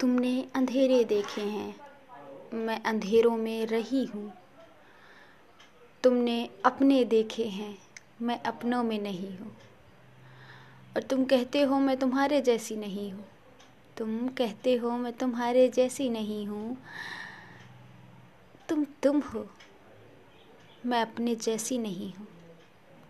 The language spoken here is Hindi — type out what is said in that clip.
तुमने अंधेरे देखे हैं। मैं अंधेरों में रही हूँ। तुमने अपने देखे हैं। मैं अपनों में नहीं हूँ। और तुम कहते हो, मैं तुम्हारे जैसी नहीं हूँ। तुम कहते हो, मैं तुम्हारे जैसी नहीं हूँ। तुम तुम हो। मैं अपने जैसी नहीं हूँ।